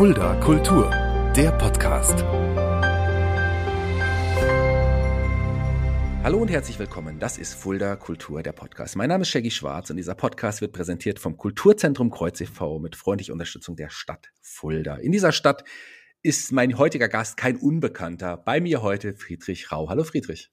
Fulda Kultur, der Podcast. Hallo und herzlich willkommen. Das ist Fulda Kultur, der Podcast. Mein Name ist Shaggy Schwarz und dieser Podcast wird präsentiert vom Kulturzentrum Kreuz e.V. mit freundlicher Unterstützung der Stadt Fulda. In dieser Stadt ist mein heutiger Gast kein Unbekannter. Bei mir heute Friedrich Rau. Hallo Friedrich.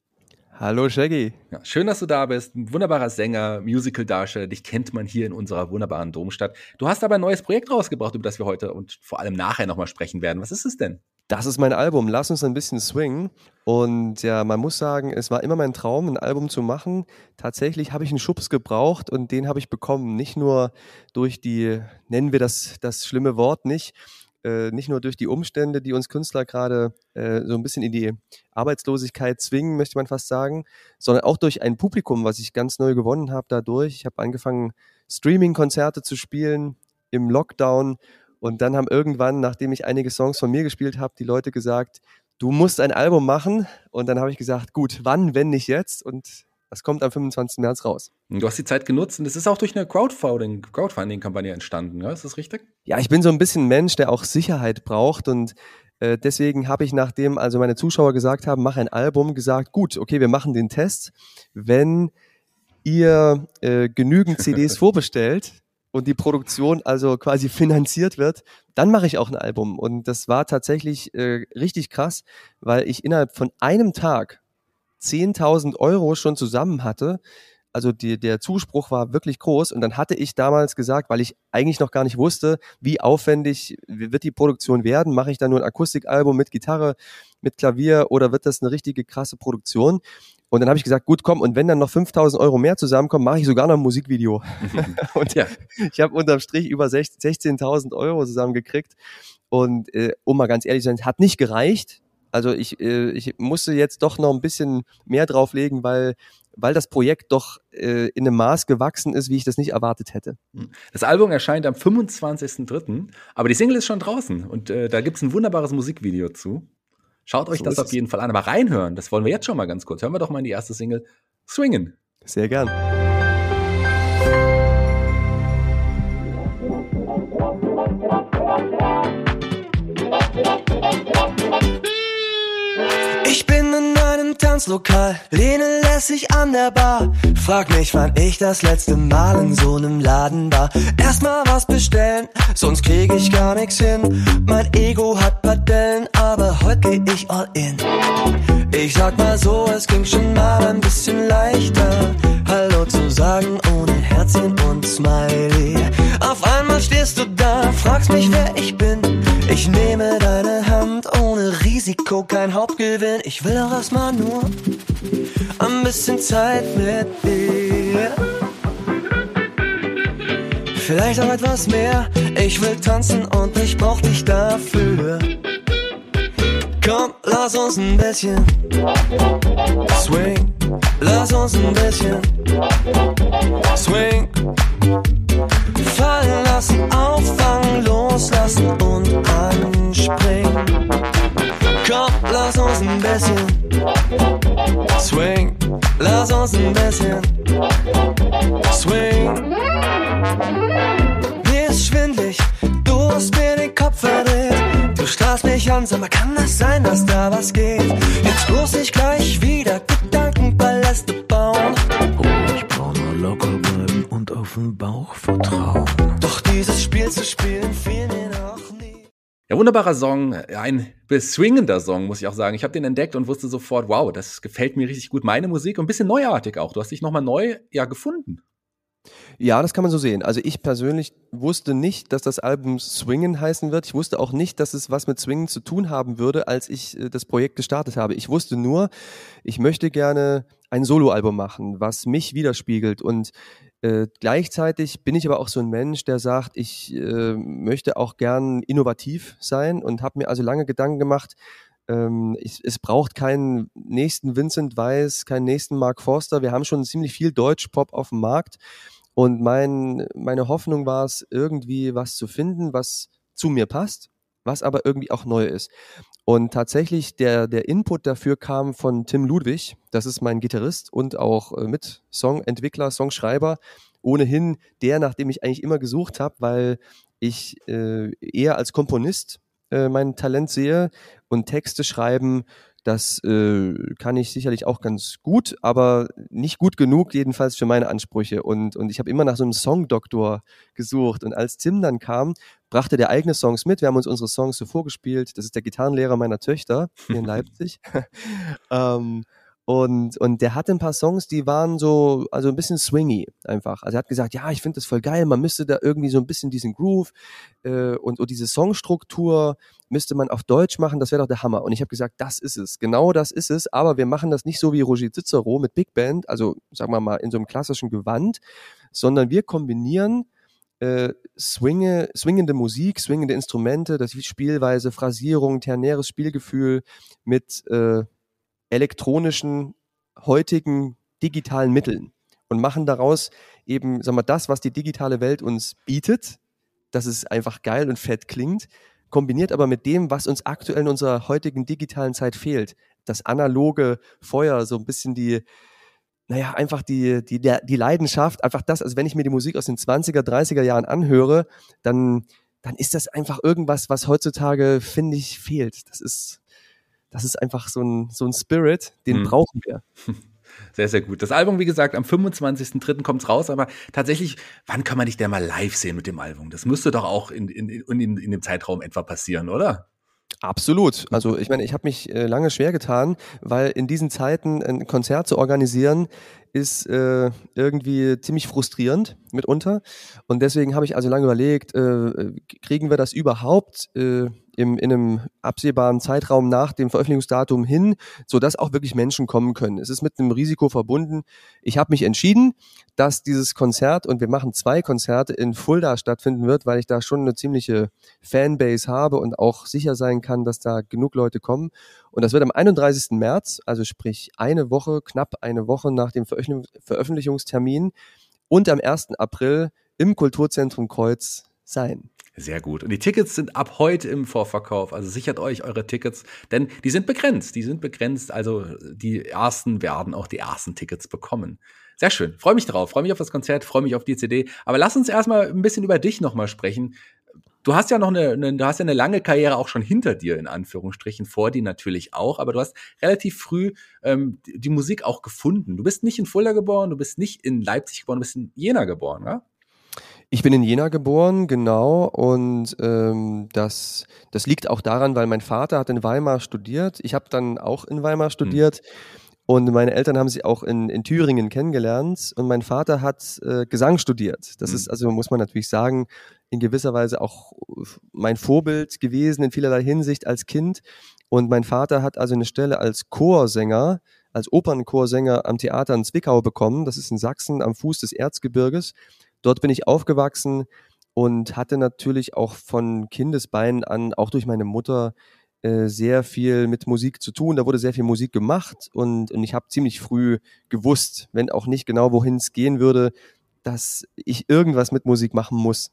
Hallo Shaggy. Ja, schön, dass du da bist. Ein wunderbarer Sänger, Musical-Darsteller. Dich kennt man hier in unserer wunderbaren Domstadt. Du hast aber ein neues Projekt rausgebracht, über das wir heute und vor allem nachher nochmal sprechen werden. Was ist es denn? Das ist mein Album. Lass uns ein bisschen swingen. Und ja, man muss sagen, es war immer mein Traum, ein Album zu machen. Tatsächlich habe ich einen Schubs gebraucht und den habe ich bekommen. Nicht nur durch die, nennen wir das, das schlimme Wort nicht, äh, nicht nur durch die Umstände, die uns Künstler gerade äh, so ein bisschen in die Arbeitslosigkeit zwingen, möchte man fast sagen, sondern auch durch ein Publikum, was ich ganz neu gewonnen habe dadurch. Ich habe angefangen, Streaming-Konzerte zu spielen im Lockdown und dann haben irgendwann, nachdem ich einige Songs von mir gespielt habe, die Leute gesagt, du musst ein Album machen. Und dann habe ich gesagt, gut, wann, wenn nicht jetzt? Und das kommt am 25. März raus. Du hast die Zeit genutzt und es ist auch durch eine Crowdfunding-Kampagne Crowdfunding entstanden, ja? ist das richtig? Ja, ich bin so ein bisschen Mensch, der auch Sicherheit braucht und äh, deswegen habe ich, nachdem also meine Zuschauer gesagt haben, mach ein Album, gesagt, gut, okay, wir machen den Test. Wenn ihr äh, genügend CDs vorbestellt, und die Produktion also quasi finanziert wird, dann mache ich auch ein Album. Und das war tatsächlich äh, richtig krass, weil ich innerhalb von einem Tag 10.000 Euro schon zusammen hatte. Also die, der Zuspruch war wirklich groß und dann hatte ich damals gesagt, weil ich eigentlich noch gar nicht wusste, wie aufwendig wird die Produktion werden, mache ich da nur ein Akustikalbum mit Gitarre, mit Klavier oder wird das eine richtige krasse Produktion? Und dann habe ich gesagt, gut, komm, und wenn dann noch 5000 Euro mehr zusammenkommen, mache ich sogar noch ein Musikvideo. und ja. ich habe unterm Strich über 16.000 Euro zusammengekriegt. Und äh, um mal ganz ehrlich zu sein, hat nicht gereicht. Also ich, äh, ich musste jetzt doch noch ein bisschen mehr drauflegen, weil, weil das Projekt doch äh, in einem Maß gewachsen ist, wie ich das nicht erwartet hätte. Hm. Das Album erscheint am 25.03., aber die Single ist schon draußen und äh, da gibt es ein wunderbares Musikvideo zu. Schaut euch so das auf jeden Fall an, aber reinhören, das wollen wir jetzt schon mal ganz kurz. Hören wir doch mal in die erste Single Swingen. Sehr gern. Ich bin in einem Tanzlokal, lehne lässig an der Bar. Frag mich, wann ich das letzte Mal in so einem Laden war. Erstmal was bestellen, sonst krieg ich gar nix hin. Mein Ego hat Padellen, aber heute geh ich all in. Ich sag mal so, es ging schon mal ein bisschen leichter. Hallo zu sagen ohne Herzchen und Smiley. Auf einmal stehst du da, fragst mich, wer ich bin. Ich nehme deine Hand ohne Risiko, kein Hauptgewinn. Ich will doch erstmal nur ein bisschen Zeit mit dir. Vielleicht auch etwas mehr. Ich will tanzen und ich brauch dich dafür. Komm, lass uns ein bisschen swing. Lass uns ein bisschen swing. Fallen lassen, auffangen, loslassen und anspringen. Komm, lass uns ein bisschen swing. Lass uns ein bisschen swing. Mir ist schwindlig, du hast mir den Kopf verdreht. Du strahlst mich an, sag mal, kann das sein, dass da was geht? Jetzt bloß nicht gleich wieder Gedankenpaläste bauen. Den Bauch vertrauen. Doch dieses Spiel zu spielen fiel mir noch nie. Ja, wunderbarer Song, ein beswingender Song, muss ich auch sagen. Ich habe den entdeckt und wusste sofort, wow, das gefällt mir richtig gut. Meine Musik und ein bisschen neuartig auch. Du hast dich nochmal neu ja gefunden. Ja, das kann man so sehen. Also ich persönlich wusste nicht, dass das Album Swingen heißen wird. Ich wusste auch nicht, dass es was mit Swingen zu tun haben würde, als ich äh, das Projekt gestartet habe. Ich wusste nur, ich möchte gerne ein Soloalbum machen, was mich widerspiegelt. Und äh, gleichzeitig bin ich aber auch so ein Mensch, der sagt, ich äh, möchte auch gern innovativ sein und habe mir also lange Gedanken gemacht, ähm, ich, es braucht keinen nächsten Vincent Weiss, keinen nächsten Mark Forster. Wir haben schon ziemlich viel Deutsch-Pop auf dem Markt. Und mein, meine Hoffnung war es, irgendwie was zu finden, was zu mir passt, was aber irgendwie auch neu ist. Und tatsächlich der, der Input dafür kam von Tim Ludwig. Das ist mein Gitarrist und auch äh, mit Songentwickler, Songschreiber. Ohnehin der, nach dem ich eigentlich immer gesucht habe, weil ich äh, eher als Komponist äh, mein Talent sehe und Texte schreiben, das äh, kann ich sicherlich auch ganz gut, aber nicht gut genug, jedenfalls für meine Ansprüche. Und, und ich habe immer nach so einem Songdoktor gesucht. Und als Tim dann kam, brachte der eigene Songs mit. Wir haben uns unsere Songs so vorgespielt. Das ist der Gitarrenlehrer meiner Töchter hier in Leipzig. ähm, und, und der hatte ein paar Songs, die waren so, also ein bisschen swingy einfach. Also er hat gesagt, ja, ich finde das voll geil, man müsste da irgendwie so ein bisschen diesen Groove äh, und, und diese Songstruktur müsste man auf Deutsch machen, das wäre doch der Hammer. Und ich habe gesagt, das ist es, genau das ist es, aber wir machen das nicht so wie Roger Cicero mit Big Band, also sagen wir mal in so einem klassischen Gewand, sondern wir kombinieren äh, swinge, swingende Musik, swingende Instrumente, das Spielweise, Phrasierung, ternäres Spielgefühl mit äh, elektronischen, heutigen digitalen Mitteln und machen daraus eben, sag mal, das, was die digitale Welt uns bietet, dass es einfach geil und fett klingt, kombiniert aber mit dem, was uns aktuell in unserer heutigen digitalen Zeit fehlt. Das analoge Feuer, so ein bisschen die, naja, einfach die, die, die Leidenschaft, einfach das, also wenn ich mir die Musik aus den 20er, 30er Jahren anhöre, dann, dann ist das einfach irgendwas, was heutzutage, finde ich, fehlt. Das ist, das ist einfach so ein, so ein Spirit, den hm. brauchen wir. Sehr, sehr gut. Das Album, wie gesagt, am 25.03. kommt es raus, aber tatsächlich, wann kann man dich denn mal live sehen mit dem Album? Das müsste doch auch in, in, in, in dem Zeitraum etwa passieren, oder? Absolut. Also ich meine, ich habe mich äh, lange schwer getan, weil in diesen Zeiten ein Konzert zu organisieren ist äh, irgendwie ziemlich frustrierend mitunter. Und deswegen habe ich also lange überlegt, äh, kriegen wir das überhaupt äh, im, in einem absehbaren Zeitraum nach dem Veröffentlichungsdatum hin, sodass auch wirklich Menschen kommen können. Es ist mit einem Risiko verbunden. Ich habe mich entschieden, dass dieses Konzert, und wir machen zwei Konzerte in Fulda stattfinden wird, weil ich da schon eine ziemliche Fanbase habe und auch sicher sein kann, dass da genug Leute kommen. Und das wird am 31. März, also sprich eine Woche, knapp eine Woche nach dem Veröffentlichungstermin und am 1. April im Kulturzentrum Kreuz sein. Sehr gut. Und die Tickets sind ab heute im Vorverkauf. Also sichert euch eure Tickets, denn die sind begrenzt. Die sind begrenzt. Also die ersten werden auch die ersten Tickets bekommen. Sehr schön. Freue mich drauf. Freue mich auf das Konzert. Freue mich auf die CD. Aber lass uns erstmal ein bisschen über dich nochmal sprechen. Du hast ja noch eine, eine, du hast ja eine lange Karriere auch schon hinter dir, in Anführungsstrichen, vor dir natürlich auch, aber du hast relativ früh ähm, die, Musik auch gefunden. Du bist nicht in Fulda geboren, du bist nicht in Leipzig geboren, du bist in Jena geboren, ja? Ich bin in Jena geboren, genau, und ähm, das, das liegt auch daran, weil mein Vater hat in Weimar studiert. Ich habe dann auch in Weimar hm. studiert. Hm. Und meine Eltern haben sich auch in, in Thüringen kennengelernt und mein Vater hat äh, Gesang studiert. Das mhm. ist also, muss man natürlich sagen, in gewisser Weise auch mein Vorbild gewesen in vielerlei Hinsicht als Kind. Und mein Vater hat also eine Stelle als Chorsänger, als Opernchorsänger am Theater in Zwickau bekommen. Das ist in Sachsen am Fuß des Erzgebirges. Dort bin ich aufgewachsen und hatte natürlich auch von Kindesbeinen an, auch durch meine Mutter, äh, sehr viel mit Musik zu tun. Da wurde sehr viel Musik gemacht und, und ich habe ziemlich früh gewusst, wenn auch nicht genau, wohin es gehen würde, dass ich irgendwas mit Musik machen muss.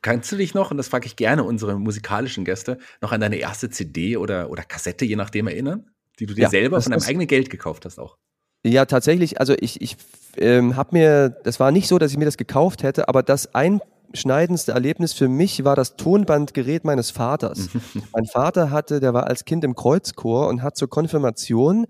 Kannst du dich noch, und das frage ich gerne unsere musikalischen Gäste, noch an deine erste CD oder, oder Kassette, je nachdem, erinnern? Die du dir ja, selber von deinem eigenen Geld gekauft hast auch? Ja, tatsächlich. Also ich, ich ähm, habe mir, das war nicht so, dass ich mir das gekauft hätte, aber das ein einschneidendste Erlebnis für mich war das Tonbandgerät meines Vaters. mein Vater hatte, der war als Kind im Kreuzchor und hat zur Konfirmation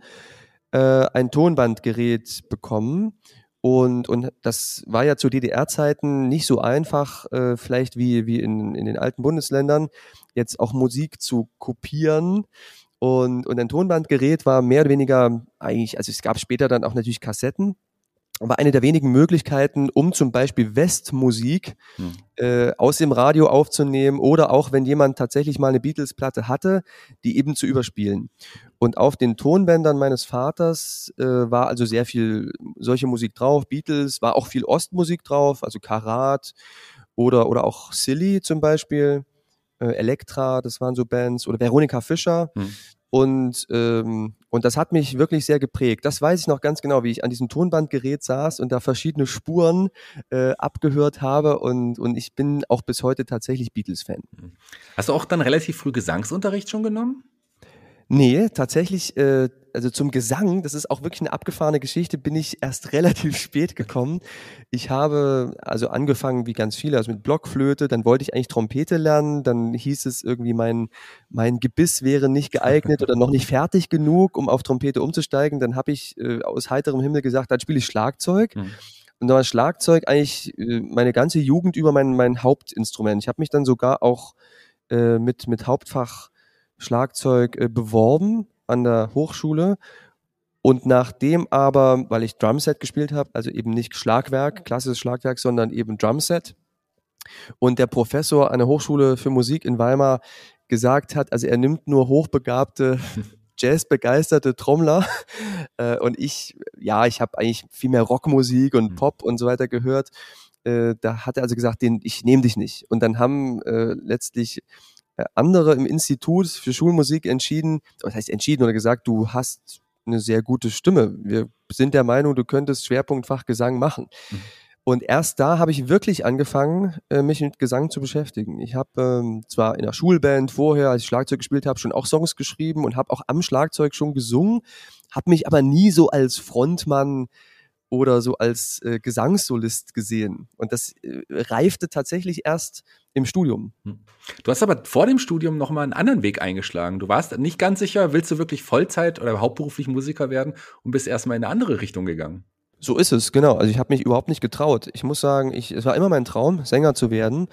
äh, ein Tonbandgerät bekommen. Und, und das war ja zu DDR-Zeiten nicht so einfach, äh, vielleicht wie, wie in, in den alten Bundesländern, jetzt auch Musik zu kopieren. Und, und ein Tonbandgerät war mehr oder weniger eigentlich, also es gab später dann auch natürlich Kassetten, war eine der wenigen Möglichkeiten, um zum Beispiel Westmusik hm. äh, aus dem Radio aufzunehmen oder auch wenn jemand tatsächlich mal eine Beatles-Platte hatte, die eben zu überspielen. Und auf den Tonbändern meines Vaters äh, war also sehr viel solche Musik drauf, Beatles, war auch viel Ostmusik drauf, also Karat oder, oder auch Silly zum Beispiel, äh, Elektra, das waren so Bands, oder Veronika Fischer. Hm. Und, ähm, und das hat mich wirklich sehr geprägt. Das weiß ich noch ganz genau, wie ich an diesem Tonbandgerät saß und da verschiedene Spuren äh, abgehört habe. Und, und ich bin auch bis heute tatsächlich Beatles-Fan. Hast du auch dann relativ früh Gesangsunterricht schon genommen? Nee, tatsächlich äh, also zum Gesang, das ist auch wirklich eine abgefahrene Geschichte, bin ich erst relativ spät gekommen. Ich habe also angefangen wie ganz viele, also mit Blockflöte, dann wollte ich eigentlich Trompete lernen, dann hieß es irgendwie, mein, mein Gebiss wäre nicht geeignet oder noch nicht fertig genug, um auf Trompete umzusteigen. Dann habe ich äh, aus heiterem Himmel gesagt, dann spiele ich Schlagzeug. Mhm. Und da war Schlagzeug eigentlich äh, meine ganze Jugend über mein, mein Hauptinstrument. Ich habe mich dann sogar auch äh, mit, mit Hauptfach Schlagzeug äh, beworben an der Hochschule. Und nachdem aber, weil ich Drumset gespielt habe, also eben nicht Schlagwerk, klassisches Schlagwerk, sondern eben Drumset, und der Professor an der Hochschule für Musik in Weimar gesagt hat, also er nimmt nur hochbegabte jazzbegeisterte Trommler äh, und ich, ja, ich habe eigentlich viel mehr Rockmusik und mhm. Pop und so weiter gehört. Äh, da hat er also gesagt, den, ich nehme dich nicht. Und dann haben äh, letztlich andere im Institut für Schulmusik entschieden, was heißt entschieden oder gesagt, du hast eine sehr gute Stimme. Wir sind der Meinung, du könntest Schwerpunktfach Gesang machen. Mhm. Und erst da habe ich wirklich angefangen, äh, mich mit Gesang zu beschäftigen. Ich habe ähm, zwar in der Schulband vorher, als ich Schlagzeug gespielt habe, schon auch Songs geschrieben und habe auch am Schlagzeug schon gesungen, habe mich aber nie so als Frontmann oder so als äh, Gesangssolist gesehen. Und das äh, reifte tatsächlich erst im Studium. Hm. Du hast aber vor dem Studium noch mal einen anderen Weg eingeschlagen. Du warst nicht ganz sicher, willst du wirklich Vollzeit oder hauptberuflich Musiker werden und bist erstmal in eine andere Richtung gegangen. So ist es, genau. Also ich habe mich überhaupt nicht getraut. Ich muss sagen, ich, es war immer mein Traum, Sänger zu werden.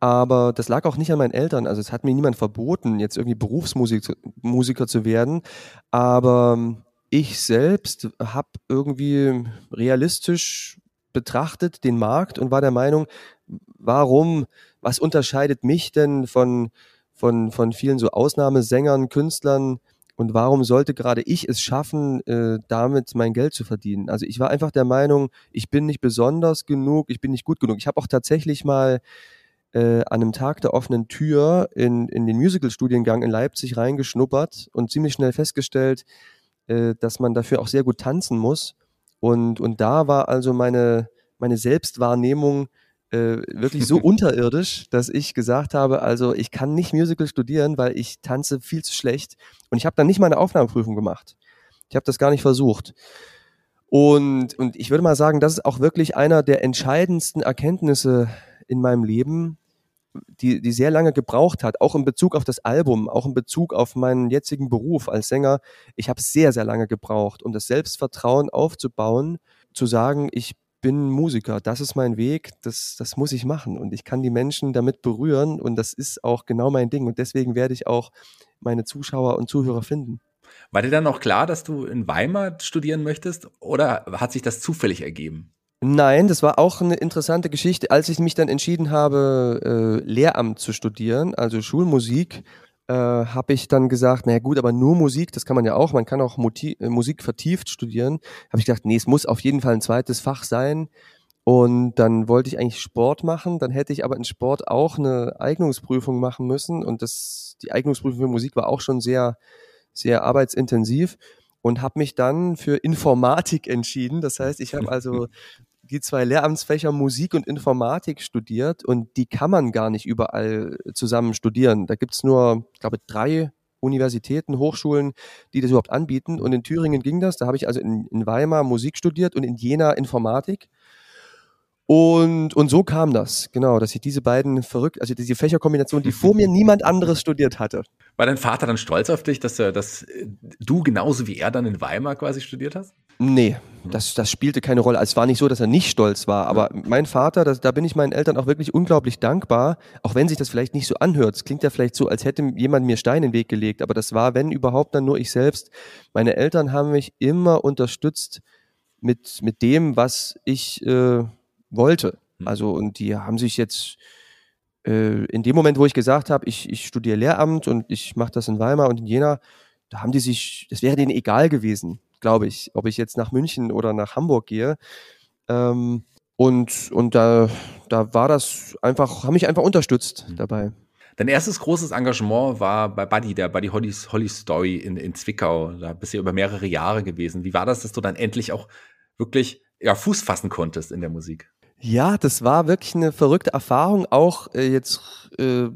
Aber das lag auch nicht an meinen Eltern. Also es hat mir niemand verboten, jetzt irgendwie Berufsmusiker zu werden. Aber ähm, ich selbst habe irgendwie realistisch betrachtet den Markt und war der Meinung, warum, was unterscheidet mich denn von, von, von vielen so Ausnahmesängern, Künstlern, und warum sollte gerade ich es schaffen, äh, damit mein Geld zu verdienen? Also ich war einfach der Meinung, ich bin nicht besonders genug, ich bin nicht gut genug. Ich habe auch tatsächlich mal äh, an einem Tag der offenen Tür in, in den Musical-Studiengang in Leipzig reingeschnuppert und ziemlich schnell festgestellt, äh, dass man dafür auch sehr gut tanzen muss. Und, und da war also meine, meine Selbstwahrnehmung äh, wirklich so unterirdisch, dass ich gesagt habe, also ich kann nicht Musical studieren, weil ich tanze viel zu schlecht. Und ich habe dann nicht mal eine Aufnahmeprüfung gemacht. Ich habe das gar nicht versucht. Und, und ich würde mal sagen, das ist auch wirklich einer der entscheidendsten Erkenntnisse in meinem Leben, die, die sehr lange gebraucht hat, auch in Bezug auf das Album, auch in Bezug auf meinen jetzigen Beruf als Sänger. Ich habe sehr, sehr lange gebraucht, um das Selbstvertrauen aufzubauen, zu sagen, ich bin Musiker, das ist mein Weg, das, das muss ich machen und ich kann die Menschen damit berühren und das ist auch genau mein Ding und deswegen werde ich auch meine Zuschauer und Zuhörer finden. War dir dann auch klar, dass du in Weimar studieren möchtest oder hat sich das zufällig ergeben? Nein, das war auch eine interessante Geschichte. Als ich mich dann entschieden habe, äh, Lehramt zu studieren, also Schulmusik, äh, habe ich dann gesagt, naja gut, aber nur Musik, das kann man ja auch, man kann auch Muti äh, Musik vertieft studieren. Habe ich gedacht, nee, es muss auf jeden Fall ein zweites Fach sein. Und dann wollte ich eigentlich Sport machen, dann hätte ich aber in Sport auch eine Eignungsprüfung machen müssen. Und das, die Eignungsprüfung für Musik war auch schon sehr, sehr arbeitsintensiv und habe mich dann für Informatik entschieden. Das heißt, ich habe also die zwei Lehramtsfächer Musik und Informatik studiert und die kann man gar nicht überall zusammen studieren. Da gibt's nur, ich glaube, drei Universitäten, Hochschulen, die das überhaupt anbieten. Und in Thüringen ging das. Da habe ich also in, in Weimar Musik studiert und in Jena Informatik. Und, und so kam das, genau, dass ich diese beiden verrückt, also diese Fächerkombination, die vor mir niemand anderes studiert hatte. War dein Vater dann stolz auf dich, dass, dass du genauso wie er dann in Weimar quasi studiert hast? Nee, das, das spielte keine Rolle. Es war nicht so, dass er nicht stolz war, aber mein Vater, das, da bin ich meinen Eltern auch wirklich unglaublich dankbar, auch wenn sich das vielleicht nicht so anhört. Es klingt ja vielleicht so, als hätte jemand mir Stein in den Weg gelegt, aber das war, wenn überhaupt, dann nur ich selbst. Meine Eltern haben mich immer unterstützt mit, mit dem, was ich äh, wollte. Hm. Also, und die haben sich jetzt äh, in dem Moment, wo ich gesagt habe, ich, ich studiere Lehramt und ich mache das in Weimar und in Jena, da haben die sich, das wäre denen egal gewesen glaube ich, ob ich jetzt nach München oder nach Hamburg gehe. Ähm, und, und da, da war das einfach, haben mich einfach unterstützt mhm. dabei. Dein erstes großes Engagement war bei Buddy, der Buddy Holly's Holly Story in, in Zwickau. Da bist du über mehrere Jahre gewesen. Wie war das, dass du dann endlich auch wirklich ja, Fuß fassen konntest in der Musik? Ja, das war wirklich eine verrückte Erfahrung, auch äh, jetzt äh,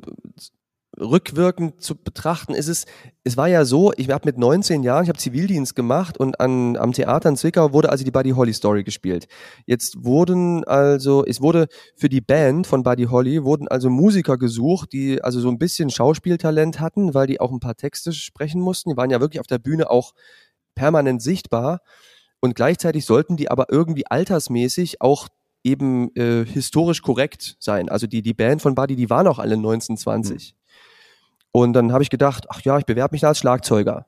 rückwirkend zu betrachten, ist es, es war ja so, ich habe mit 19 Jahren, ich habe Zivildienst gemacht und an, am Theater in Zwickau wurde also die Buddy Holly Story gespielt. Jetzt wurden also, es wurde für die Band von Buddy Holly, wurden also Musiker gesucht, die also so ein bisschen Schauspieltalent hatten, weil die auch ein paar Texte sprechen mussten. Die waren ja wirklich auf der Bühne auch permanent sichtbar. Und gleichzeitig sollten die aber irgendwie altersmäßig auch eben äh, historisch korrekt sein. Also die, die Band von Buddy, die waren auch alle 1920. Mhm. Und dann habe ich gedacht, ach ja, ich bewerbe mich da als Schlagzeuger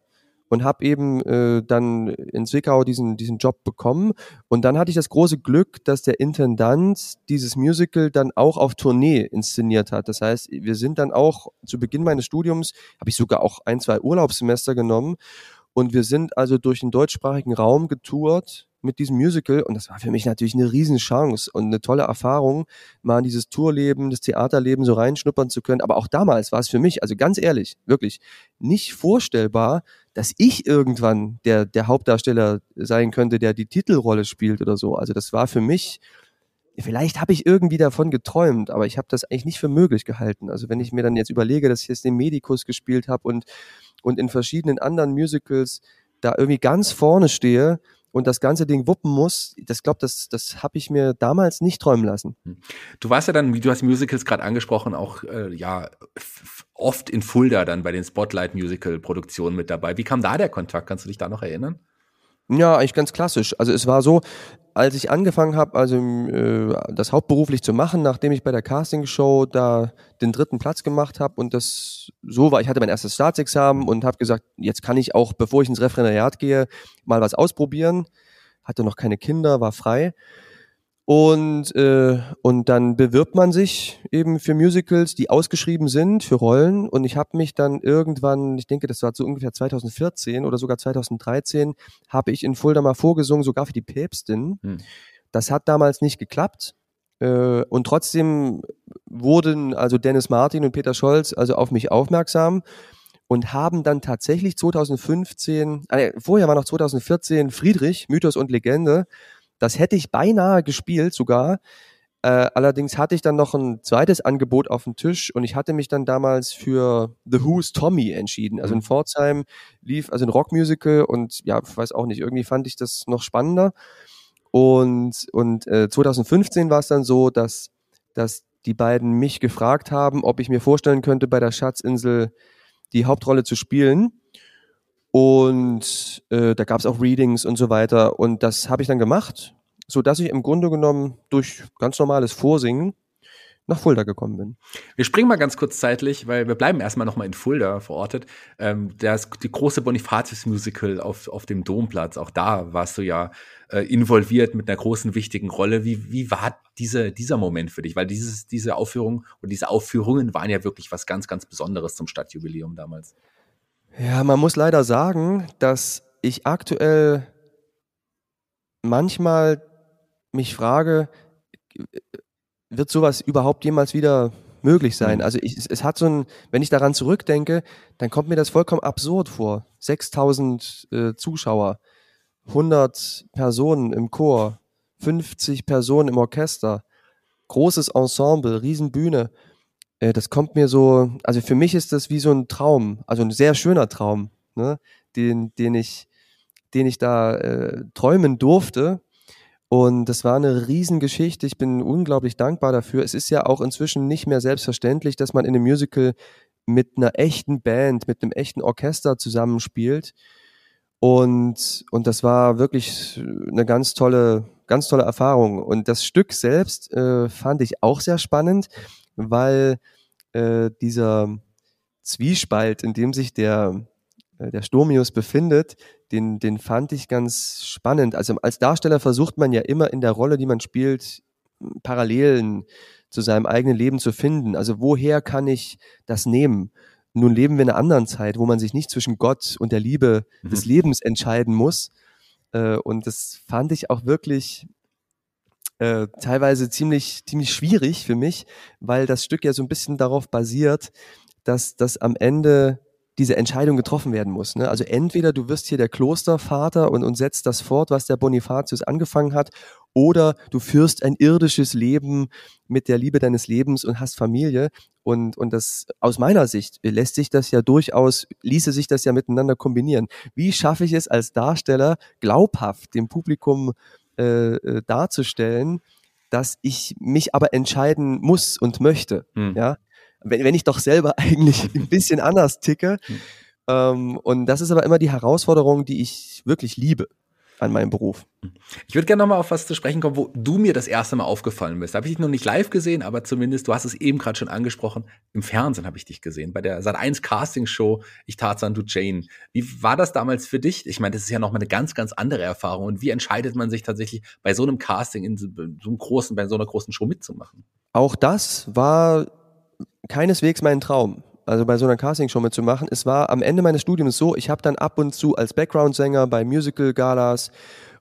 und habe eben äh, dann in Zwickau diesen, diesen Job bekommen. Und dann hatte ich das große Glück, dass der Intendant dieses Musical dann auch auf Tournee inszeniert hat. Das heißt, wir sind dann auch zu Beginn meines Studiums, habe ich sogar auch ein, zwei Urlaubssemester genommen. Und wir sind also durch den deutschsprachigen Raum getourt mit diesem Musical und das war für mich natürlich eine Riesenchance und eine tolle Erfahrung, mal in dieses Tourleben, das Theaterleben so reinschnuppern zu können. Aber auch damals war es für mich, also ganz ehrlich, wirklich nicht vorstellbar, dass ich irgendwann der, der Hauptdarsteller sein könnte, der die Titelrolle spielt oder so. Also das war für mich, vielleicht habe ich irgendwie davon geträumt, aber ich habe das eigentlich nicht für möglich gehalten. Also wenn ich mir dann jetzt überlege, dass ich jetzt den Medikus gespielt habe und, und in verschiedenen anderen Musicals da irgendwie ganz vorne stehe, und das ganze Ding wuppen muss, das glaube, das, das habe ich mir damals nicht träumen lassen. Hm. Du warst ja dann, wie du hast Musicals gerade angesprochen, auch äh, ja oft in Fulda dann bei den Spotlight Musical Produktionen mit dabei. Wie kam da der Kontakt? Kannst du dich da noch erinnern? Ja, eigentlich ganz klassisch. Also es war so, als ich angefangen habe, also äh, das hauptberuflich zu machen, nachdem ich bei der Castingshow da den dritten Platz gemacht habe und das so war, ich hatte mein erstes Staatsexamen und habe gesagt, jetzt kann ich auch, bevor ich ins Referendariat gehe, mal was ausprobieren. Hatte noch keine Kinder, war frei und, äh, und dann bewirbt man sich eben für Musicals, die ausgeschrieben sind, für Rollen. Und ich habe mich dann irgendwann, ich denke, das war so ungefähr 2014 oder sogar 2013, habe ich in Fulda mal vorgesungen, sogar für die Päpstin. Hm. Das hat damals nicht geklappt. Äh, und trotzdem wurden also Dennis Martin und Peter Scholz also auf mich aufmerksam und haben dann tatsächlich 2015, äh, vorher war noch 2014 Friedrich, Mythos und Legende, das hätte ich beinahe gespielt sogar. Äh, allerdings hatte ich dann noch ein zweites Angebot auf dem Tisch und ich hatte mich dann damals für The Who's Tommy entschieden. Also in mhm. Pforzheim lief also ein Rockmusical und ja, ich weiß auch nicht, irgendwie fand ich das noch spannender. Und, und äh, 2015 war es dann so, dass, dass die beiden mich gefragt haben, ob ich mir vorstellen könnte, bei der Schatzinsel die Hauptrolle zu spielen. Und äh, da gab es auch Readings und so weiter. Und das habe ich dann gemacht, so dass ich im Grunde genommen durch ganz normales Vorsingen nach Fulda gekommen bin. Wir springen mal ganz kurz zeitlich, weil wir bleiben erstmal nochmal in Fulda verortet. Ähm, das die große Bonifatius-Musical auf, auf dem Domplatz, auch da warst du ja äh, involviert mit einer großen, wichtigen Rolle. Wie, wie war diese, dieser Moment für dich? Weil dieses, diese Aufführung und diese Aufführungen waren ja wirklich was ganz, ganz Besonderes zum Stadtjubiläum damals. Ja, man muss leider sagen, dass ich aktuell manchmal mich frage, wird sowas überhaupt jemals wieder möglich sein? Mhm. Also ich, es hat so ein, wenn ich daran zurückdenke, dann kommt mir das vollkommen absurd vor. 6000 äh, Zuschauer, 100 Personen im Chor, 50 Personen im Orchester, großes Ensemble, Riesenbühne. Äh, das kommt mir so, also für mich ist das wie so ein Traum, also ein sehr schöner Traum, ne, den, den ich, den ich da äh, träumen durfte. Und das war eine Riesengeschichte. Ich bin unglaublich dankbar dafür. Es ist ja auch inzwischen nicht mehr selbstverständlich, dass man in einem Musical mit einer echten Band, mit einem echten Orchester zusammenspielt. Und, und das war wirklich eine ganz tolle, ganz tolle Erfahrung. Und das Stück selbst äh, fand ich auch sehr spannend weil äh, dieser Zwiespalt, in dem sich der, äh, der Sturmius befindet, den, den fand ich ganz spannend. Also als Darsteller versucht man ja immer in der Rolle, die man spielt, Parallelen zu seinem eigenen Leben zu finden. Also woher kann ich das nehmen? Nun leben wir in einer anderen Zeit, wo man sich nicht zwischen Gott und der Liebe mhm. des Lebens entscheiden muss. Äh, und das fand ich auch wirklich äh, teilweise ziemlich, ziemlich schwierig für mich, weil das Stück ja so ein bisschen darauf basiert, dass das am Ende diese Entscheidung getroffen werden muss. Ne? Also entweder du wirst hier der Klostervater und, und setzt das fort, was der Bonifatius angefangen hat, oder du führst ein irdisches Leben mit der Liebe deines Lebens und hast Familie. Und, und das aus meiner Sicht lässt sich das ja durchaus, ließe sich das ja miteinander kombinieren. Wie schaffe ich es als Darsteller glaubhaft dem Publikum äh, äh, darzustellen, dass ich mich aber entscheiden muss und möchte. Hm. Ja, wenn, wenn ich doch selber eigentlich ein bisschen anders ticke. Hm. Ähm, und das ist aber immer die Herausforderung, die ich wirklich liebe an meinem Beruf. Ich würde gerne nochmal auf was zu sprechen kommen, wo du mir das erste Mal aufgefallen bist. Da habe ich dich noch nicht live gesehen, aber zumindest, du hast es eben gerade schon angesprochen, im Fernsehen habe ich dich gesehen, bei der Sat1 Casting Show, Ich Tarzan, du Jane. Wie war das damals für dich? Ich meine, das ist ja nochmal eine ganz, ganz andere Erfahrung. Und wie entscheidet man sich tatsächlich bei so einem Casting in so einem großen, bei so einer großen Show mitzumachen? Auch das war keineswegs mein Traum also bei so einer Castingshow mitzumachen. Es war am Ende meines Studiums so, ich habe dann ab und zu als Background-Sänger bei Musical-Galas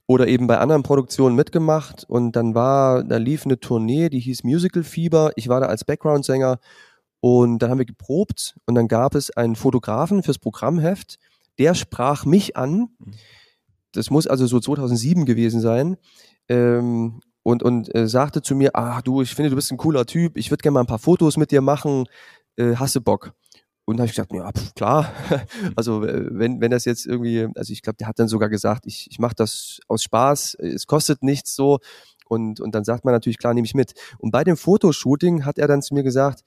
oder eben bei anderen Produktionen mitgemacht und dann war, da lief eine Tournee, die hieß Musical Fieber. Ich war da als Background-Sänger und dann haben wir geprobt und dann gab es einen Fotografen fürs Programmheft, der sprach mich an. Das muss also so 2007 gewesen sein. Ähm, und, und äh, sagte zu mir, ach du, ich finde, du bist ein cooler Typ, ich würde gerne mal ein paar Fotos mit dir machen, äh, hast du Bock? Und habe ich gesagt, ja, pf, klar. also äh, wenn, wenn das jetzt irgendwie, also ich glaube, der hat dann sogar gesagt, ich, ich mache das aus Spaß, es kostet nichts so. Und, und dann sagt man natürlich, klar, nehme ich mit. Und bei dem Fotoshooting hat er dann zu mir gesagt,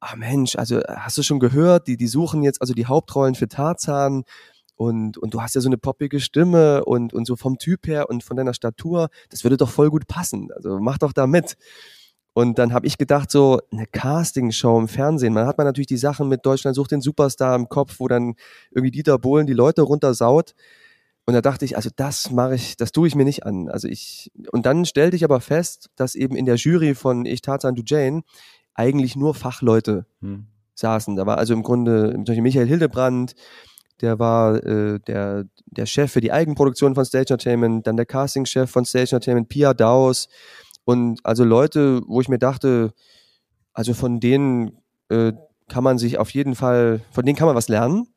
ah Mensch, also hast du schon gehört, die, die suchen jetzt also die Hauptrollen für Tarzan und, und du hast ja so eine poppige Stimme und, und so vom Typ her und von deiner Statur, das würde doch voll gut passen. Also mach doch da mit. Und dann habe ich gedacht, so eine Castingshow im Fernsehen. Man hat man natürlich die Sachen mit Deutschland sucht den Superstar im Kopf, wo dann irgendwie Dieter Bohlen die Leute runtersaut. Und da dachte ich, also das mache ich, das tue ich mir nicht an. Also ich, und dann stellte ich aber fest, dass eben in der Jury von Ich Tarzan, du Jane eigentlich nur Fachleute Hm. saßen. Da war also im Grunde zum Beispiel Michael Hildebrand, der war äh, der, der Chef für die Eigenproduktion von Stage Entertainment, dann der Castingchef von Stage Entertainment, Pia Daus. Und also Leute, wo ich mir dachte, also von denen äh, kann man sich auf jeden Fall, von denen kann man was lernen.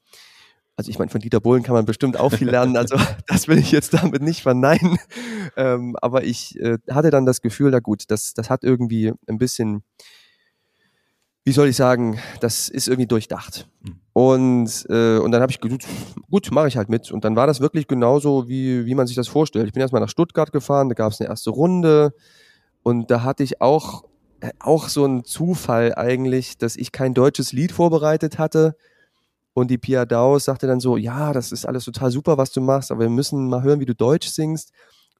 Also ich meine, von Dieter Bohlen kann man bestimmt auch viel lernen, also das will ich jetzt damit nicht verneinen. Ähm, aber ich äh, hatte dann das Gefühl, na gut, das, das hat irgendwie ein bisschen, wie soll ich sagen, das ist irgendwie durchdacht. Mhm. Und, äh, und dann habe ich gesagt, gut, mache ich halt mit. Und dann war das wirklich genauso, wie, wie man sich das vorstellt. Ich bin erstmal nach Stuttgart gefahren, da gab es eine erste Runde und da hatte ich auch, auch so einen Zufall eigentlich, dass ich kein deutsches Lied vorbereitet hatte. Und die Pia Daus sagte dann so, ja, das ist alles total super, was du machst, aber wir müssen mal hören, wie du Deutsch singst.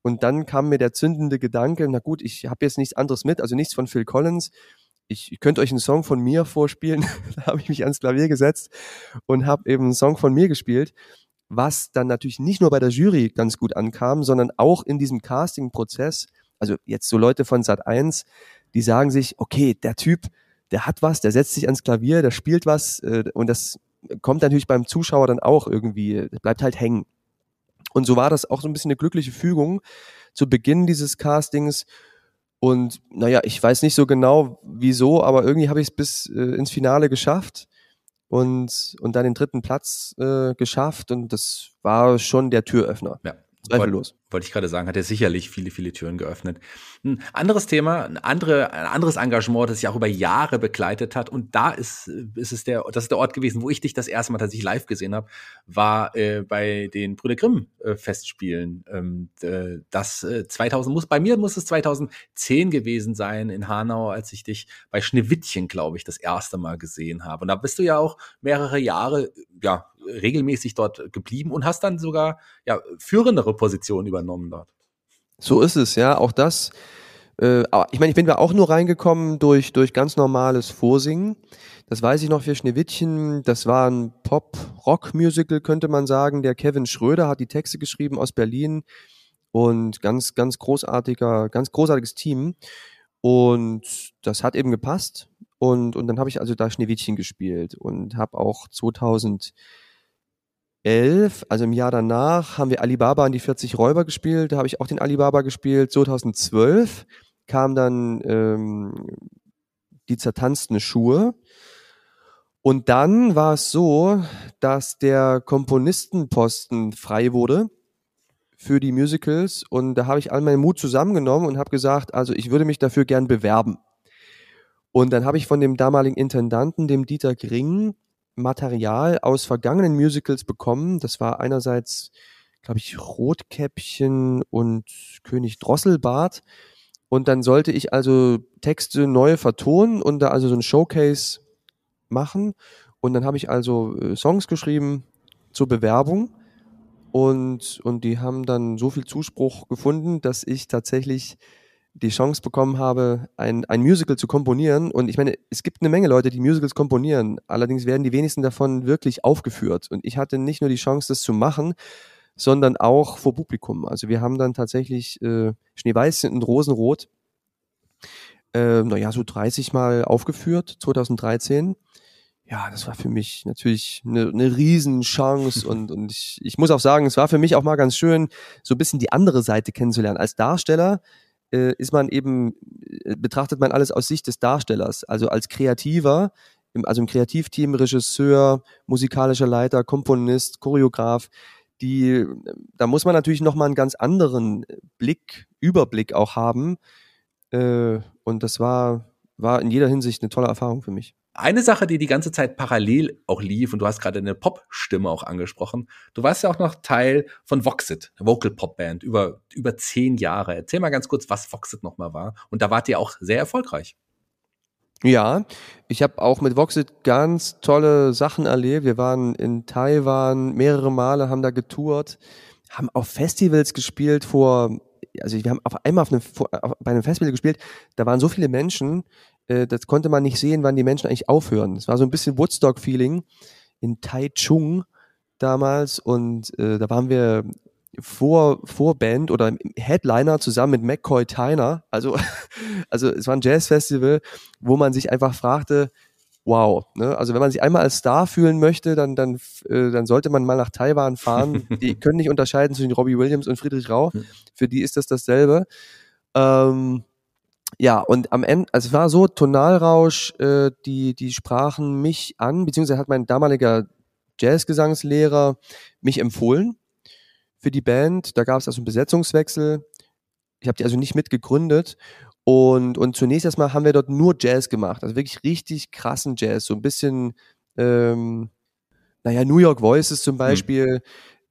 Und dann kam mir der zündende Gedanke, na gut, ich habe jetzt nichts anderes mit, also nichts von Phil Collins. Ich, ich könnte euch einen Song von mir vorspielen. da habe ich mich ans Klavier gesetzt und habe eben einen Song von mir gespielt, was dann natürlich nicht nur bei der Jury ganz gut ankam, sondern auch in diesem Casting-Prozess. Also jetzt so Leute von Sat 1, die sagen sich, okay, der Typ, der hat was, der setzt sich ans Klavier, der spielt was äh, und das kommt natürlich beim Zuschauer dann auch irgendwie, bleibt halt hängen. Und so war das auch so ein bisschen eine glückliche Fügung zu Beginn dieses Castings. Und naja, ich weiß nicht so genau wieso, aber irgendwie habe ich es bis äh, ins Finale geschafft und, und dann den dritten Platz äh, geschafft. Und das war schon der Türöffner. Ja. Zweifellos. Wollte ich gerade sagen, hat er sicherlich viele, viele Türen geöffnet. Ein anderes Thema, ein, andere, ein anderes Engagement, das sich auch über Jahre begleitet hat. Und da ist, ist es der, das ist der Ort gewesen, wo ich dich das erste Mal tatsächlich live gesehen habe, war äh, bei den Brüder Grimm äh, Festspielen. Ähm, äh, das äh, 2000 muss, bei mir muss es 2010 gewesen sein in Hanau, als ich dich bei Schneewittchen, glaube ich, das erste Mal gesehen habe. Und da bist du ja auch mehrere Jahre, ja, regelmäßig dort geblieben und hast dann sogar ja führendere Positionen übernommen dort. So ist es, ja. Auch das. Äh, ich meine, ich bin da auch nur reingekommen durch, durch ganz normales Vorsingen. Das weiß ich noch für Schneewittchen. Das war ein Pop-Rock-Musical, könnte man sagen. Der Kevin Schröder hat die Texte geschrieben aus Berlin. Und ganz, ganz großartiger, ganz großartiges Team. Und das hat eben gepasst. Und, und dann habe ich also da Schneewittchen gespielt und habe auch 2000 2011, also im Jahr danach, haben wir Alibaba und die 40 Räuber gespielt. Da habe ich auch den Alibaba gespielt. 2012 kam dann ähm, die zertanzten Schuhe. Und dann war es so, dass der Komponistenposten frei wurde für die Musicals. Und da habe ich all meinen Mut zusammengenommen und habe gesagt, also ich würde mich dafür gern bewerben. Und dann habe ich von dem damaligen Intendanten, dem Dieter Gring, Material aus vergangenen Musicals bekommen. Das war einerseits, glaube ich, Rotkäppchen und König Drosselbart. Und dann sollte ich also Texte neu vertonen und da also so ein Showcase machen. Und dann habe ich also äh, Songs geschrieben zur Bewerbung. Und, und die haben dann so viel Zuspruch gefunden, dass ich tatsächlich die Chance bekommen habe, ein, ein Musical zu komponieren. Und ich meine, es gibt eine Menge Leute, die Musicals komponieren. Allerdings werden die wenigsten davon wirklich aufgeführt. Und ich hatte nicht nur die Chance, das zu machen, sondern auch vor Publikum. Also wir haben dann tatsächlich äh, Schneeweiß und Rosenrot, äh, naja, so 30 Mal aufgeführt, 2013. Ja, das war für mich natürlich eine, eine Riesenchance und, und ich, ich muss auch sagen, es war für mich auch mal ganz schön, so ein bisschen die andere Seite kennenzulernen. Als Darsteller äh, ist man eben, äh, betrachtet man alles aus Sicht des Darstellers, also als Kreativer, im, also im Kreativteam, Regisseur, musikalischer Leiter, Komponist, Choreograf, die, da muss man natürlich nochmal einen ganz anderen Blick, Überblick auch haben. Äh, und das war, war in jeder Hinsicht eine tolle Erfahrung für mich. Eine Sache, die die ganze Zeit parallel auch lief, und du hast gerade eine Pop-Stimme auch angesprochen, du warst ja auch noch Teil von Voxit, Vocal Pop Band, über, über zehn Jahre. Erzähl mal ganz kurz, was Voxit nochmal war. Und da wart ihr auch sehr erfolgreich. Ja, ich habe auch mit Voxit ganz tolle Sachen erlebt. Wir waren in Taiwan mehrere Male, haben da getourt, haben auf Festivals gespielt vor, also wir haben auf einmal auf einem, auf, bei einem Festival gespielt, da waren so viele Menschen, äh, das konnte man nicht sehen, wann die Menschen eigentlich aufhören. Es war so ein bisschen Woodstock-Feeling in Taichung damals und äh, da waren wir vor, Band oder Headliner zusammen mit McCoy Tyner. Also, also es war ein Jazzfestival, wo man sich einfach fragte, wow. Ne? Also wenn man sich einmal als Star fühlen möchte, dann, dann, äh, dann sollte man mal nach Taiwan fahren. Die können nicht unterscheiden zwischen Robbie Williams und Friedrich Rau. Für die ist das dasselbe. Ähm, ja, und am Ende, also es war so, Tonalrausch, äh, die, die sprachen mich an, beziehungsweise hat mein damaliger Jazzgesangslehrer mich empfohlen für die Band. Da gab es also einen Besetzungswechsel. Ich habe die also nicht mitgegründet. Und, und zunächst erstmal haben wir dort nur Jazz gemacht. Also wirklich richtig krassen Jazz. So ein bisschen, ähm, naja, New York Voices zum mhm. Beispiel,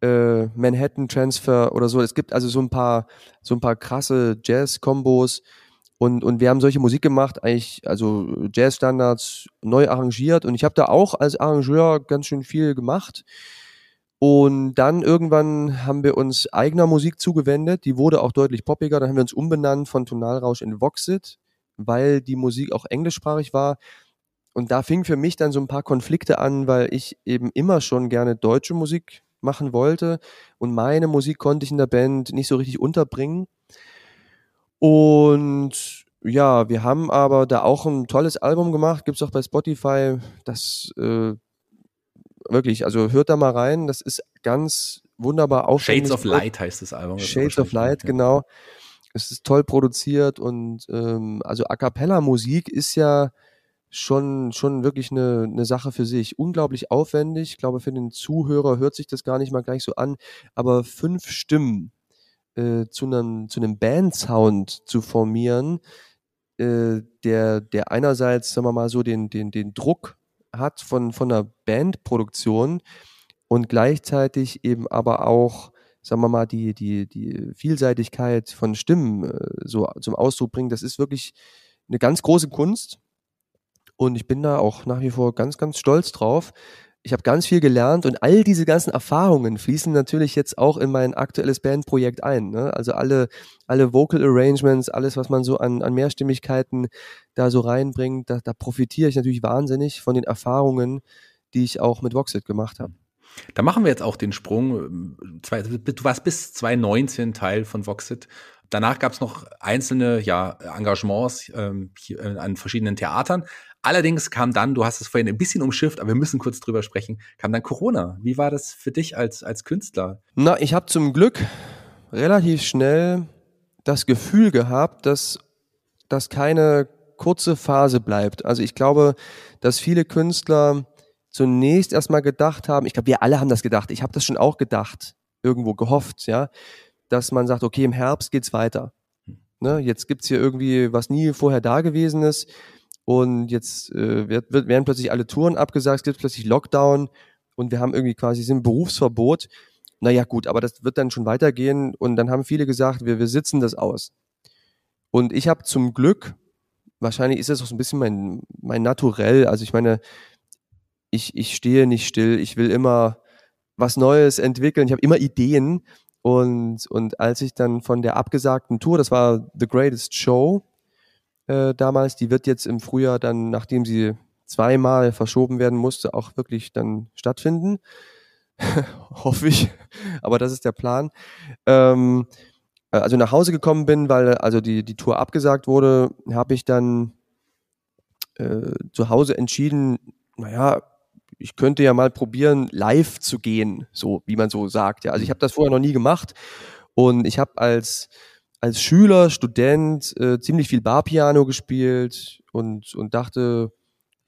mhm. äh, Manhattan Transfer oder so. Es gibt also so ein paar, so ein paar krasse Jazz-Kombos. Und, und wir haben solche Musik gemacht, eigentlich, also Jazz-Standards neu arrangiert. Und ich habe da auch als Arrangeur ganz schön viel gemacht. Und dann irgendwann haben wir uns eigener Musik zugewendet. Die wurde auch deutlich poppiger. Dann haben wir uns umbenannt von Tonalrausch in Voxit, weil die Musik auch englischsprachig war. Und da fing für mich dann so ein paar Konflikte an, weil ich eben immer schon gerne deutsche Musik machen wollte. Und meine Musik konnte ich in der Band nicht so richtig unterbringen. Und ja, wir haben aber da auch ein tolles Album gemacht, gibt's auch bei Spotify. Das äh, wirklich, also hört da mal rein, das ist ganz wunderbar aufwendig. Shades of Light heißt das Album. Shades of Light, ja. genau. Es ist toll produziert und ähm, also A cappella Musik ist ja schon, schon wirklich eine, eine Sache für sich. Unglaublich aufwendig. Ich glaube, für den Zuhörer hört sich das gar nicht mal gleich so an. Aber fünf Stimmen äh, zu einem, zu einem Band-Sound zu formieren, äh, der, der einerseits, sagen wir mal so, den, den, den Druck hat von, von einer Bandproduktion und gleichzeitig eben aber auch, sagen wir mal, die, die, die Vielseitigkeit von Stimmen äh, so zum Ausdruck bringt, das ist wirklich eine ganz große Kunst. Und ich bin da auch nach wie vor ganz, ganz stolz drauf, ich habe ganz viel gelernt und all diese ganzen Erfahrungen fließen natürlich jetzt auch in mein aktuelles Bandprojekt ein. Ne? Also alle, alle Vocal Arrangements, alles, was man so an, an Mehrstimmigkeiten da so reinbringt, da, da profitiere ich natürlich wahnsinnig von den Erfahrungen, die ich auch mit Voxit gemacht habe. Da machen wir jetzt auch den Sprung. Du warst bis 2019 Teil von Voxit. Danach gab es noch einzelne ja, Engagements ähm, hier, an verschiedenen Theatern. Allerdings kam dann, du hast es vorhin ein bisschen umschifft, aber wir müssen kurz drüber sprechen, kam dann Corona. Wie war das für dich als, als Künstler? Na, ich habe zum Glück relativ schnell das Gefühl gehabt, dass das keine kurze Phase bleibt. Also ich glaube, dass viele Künstler zunächst erstmal gedacht haben, ich glaube, wir alle haben das gedacht, ich habe das schon auch gedacht, irgendwo gehofft, ja, dass man sagt, okay, im Herbst geht's weiter. Ne, jetzt gibt's hier irgendwie was nie vorher da gewesen ist und jetzt äh, wird, wird, werden plötzlich alle Touren abgesagt, es gibt plötzlich Lockdown und wir haben irgendwie quasi sind Berufsverbot. Naja, gut, aber das wird dann schon weitergehen. Und dann haben viele gesagt, wir, wir sitzen das aus. Und ich habe zum Glück, wahrscheinlich ist das auch so ein bisschen mein, mein Naturell, also ich meine, ich, ich stehe nicht still, ich will immer was Neues entwickeln, ich habe immer Ideen. Und, und als ich dann von der abgesagten Tour, das war The Greatest Show äh, damals, die wird jetzt im Frühjahr dann, nachdem sie zweimal verschoben werden musste, auch wirklich dann stattfinden. Hoffe ich. Aber das ist der Plan. Ähm, also nach Hause gekommen bin, weil also die, die Tour abgesagt wurde, habe ich dann äh, zu Hause entschieden, naja, ich könnte ja mal probieren, live zu gehen, so wie man so sagt. Ja, also ich habe das vorher noch nie gemacht und ich habe als als Schüler, Student äh, ziemlich viel Barpiano gespielt und und dachte,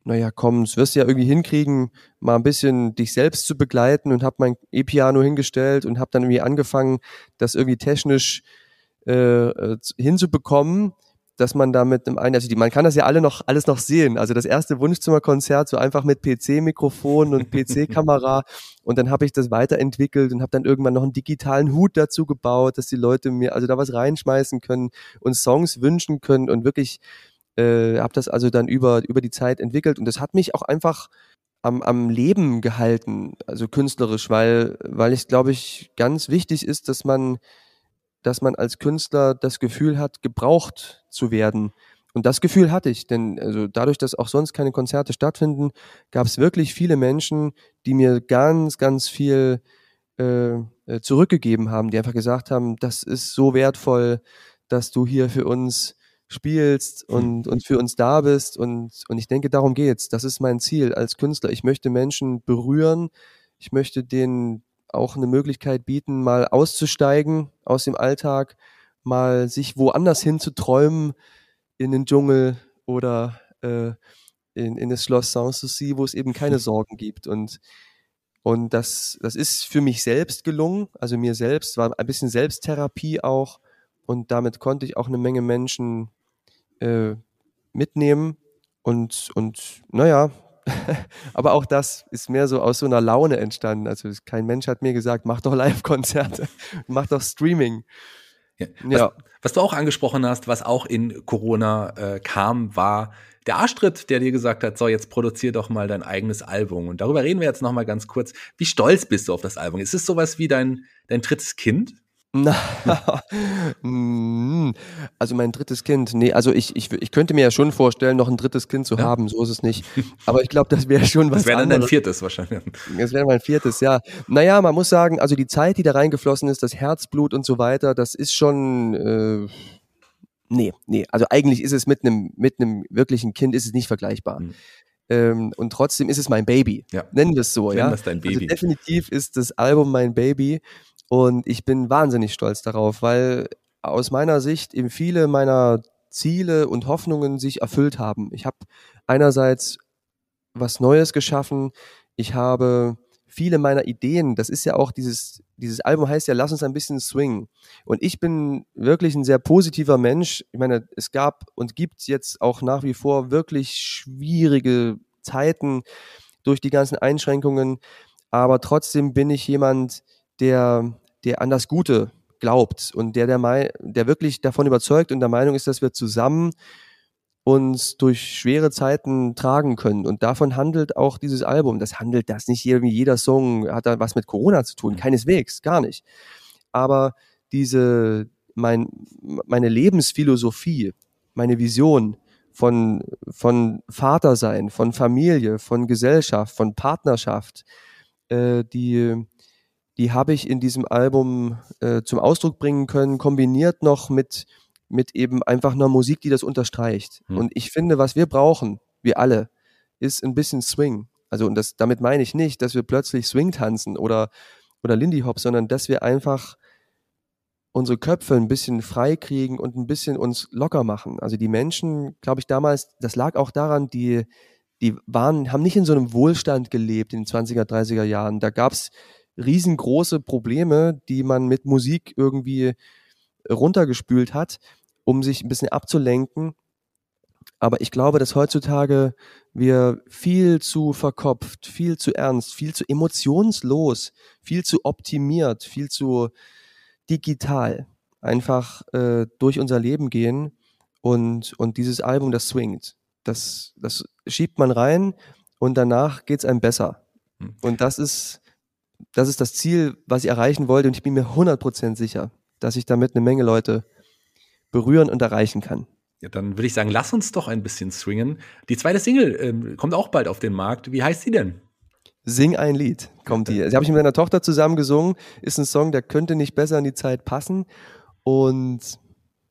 naja, komm, das wirst du ja irgendwie hinkriegen, mal ein bisschen dich selbst zu begleiten und habe mein E-Piano hingestellt und habe dann irgendwie angefangen, das irgendwie technisch äh, äh hinzubekommen, dass man da mit einem einen, also die, man kann das ja alle noch alles noch sehen. Also das erste Wunschzimmerkonzert so einfach mit PC-Mikrofon und PC-Kamera und dann habe ich das weiterentwickelt und habe dann irgendwann noch einen digitalen Hut dazu gebaut, dass die Leute mir also da was reinschmeißen können und Songs wünschen können und wirklich äh, habe das also dann über, über die Zeit entwickelt und das hat mich auch einfach am, am Leben gehalten, also künstlerisch, weil, weil ich glaube ich ganz wichtig ist, dass man, dass man als Künstler das Gefühl hat, gebraucht zu werden. Und das Gefühl hatte ich, denn also dadurch, dass auch sonst keine Konzerte stattfinden, gab es wirklich viele Menschen, die mir ganz, ganz viel äh, äh, zurückgegeben haben, die einfach gesagt haben, das ist so wertvoll, dass du hier für uns spielst hm. und, und für uns da bist. Und, und ich denke, darum geht's. Das ist mein Ziel als Künstler. Ich möchte Menschen berühren. Ich möchte denen auch eine Möglichkeit bieten, mal auszusteigen aus dem Alltag, mal sich woanders hin zu träumen, in den Dschungel oder äh, in, in das Schloss Sanssouci, wo es eben keine Sorgen gibt. Und, und das, das ist für mich selbst gelungen, also mir selbst, war ein bisschen Selbsttherapie auch. Und damit konnte ich auch eine Menge Menschen äh, mitnehmen. Und, und naja, aber auch das ist mehr so aus so einer Laune entstanden. Also kein Mensch hat mir gesagt, mach doch Live-Konzerte, mach doch Streaming. Ja. Was, ja. was, du auch angesprochen hast, was auch in Corona äh, kam, war der Arschtritt, der dir gesagt hat, so jetzt produzier doch mal dein eigenes Album. Und darüber reden wir jetzt noch mal ganz kurz. Wie stolz bist du auf das Album? Ist es sowas wie dein, dein drittes Kind? Hm. also mein drittes Kind, nee, also ich, ich, ich könnte mir ja schon vorstellen, noch ein drittes Kind zu ja. haben, so ist es nicht. Aber ich glaube, das wäre schon was. Das wäre dann dein viertes wahrscheinlich. Das wäre mein viertes, ja. Naja, man muss sagen, also die Zeit, die da reingeflossen ist, das Herzblut und so weiter, das ist schon. Äh, nee, nee. Also eigentlich ist es mit einem mit einem wirklichen Kind ist es nicht vergleichbar. Mhm. Ähm, und trotzdem ist es mein Baby. Ja. Nennen wir es so, Nennen ja. Das dein also Baby. Also definitiv ist das Album mein Baby. Und ich bin wahnsinnig stolz darauf, weil aus meiner Sicht eben viele meiner Ziele und Hoffnungen sich erfüllt haben. Ich habe einerseits was Neues geschaffen. Ich habe viele meiner Ideen, das ist ja auch dieses, dieses Album heißt ja, lass uns ein bisschen swingen. Und ich bin wirklich ein sehr positiver Mensch. Ich meine, es gab und gibt jetzt auch nach wie vor wirklich schwierige Zeiten durch die ganzen Einschränkungen. Aber trotzdem bin ich jemand, der, der an das Gute glaubt und der, der, der wirklich davon überzeugt und der Meinung ist, dass wir zusammen uns durch schwere Zeiten tragen können. Und davon handelt auch dieses Album. Das handelt das nicht irgendwie jeder Song hat da was mit Corona zu tun. Mhm. Keineswegs, gar nicht. Aber diese, mein, meine Lebensphilosophie, meine Vision von, von Vatersein, von Familie, von Gesellschaft, von Partnerschaft, äh, die, die habe ich in diesem Album äh, zum Ausdruck bringen können, kombiniert noch mit, mit eben einfach einer Musik, die das unterstreicht. Mhm. Und ich finde, was wir brauchen, wir alle, ist ein bisschen Swing. Also, und das, damit meine ich nicht, dass wir plötzlich Swing tanzen oder, oder Lindy Hop, sondern dass wir einfach unsere Köpfe ein bisschen frei kriegen und ein bisschen uns locker machen. Also die Menschen, glaube ich, damals, das lag auch daran, die, die waren, haben nicht in so einem Wohlstand gelebt in den 20er, 30er Jahren. Da gab es riesengroße Probleme, die man mit Musik irgendwie runtergespült hat, um sich ein bisschen abzulenken. Aber ich glaube, dass heutzutage wir viel zu verkopft, viel zu ernst, viel zu emotionslos, viel zu optimiert, viel zu digital einfach äh, durch unser Leben gehen und, und dieses Album, das swingt. Das, das schiebt man rein und danach geht's einem besser. Hm. Und das ist, das ist das Ziel, was ich erreichen wollte und ich bin mir 100% sicher, dass ich damit eine Menge Leute berühren und erreichen kann. Ja, dann würde ich sagen, lass uns doch ein bisschen swingen. Die zweite Single ähm, kommt auch bald auf den Markt. Wie heißt sie denn? Sing ein Lied, kommt die. Sie habe ich mit meiner Tochter zusammen gesungen. Ist ein Song, der könnte nicht besser in die Zeit passen. Und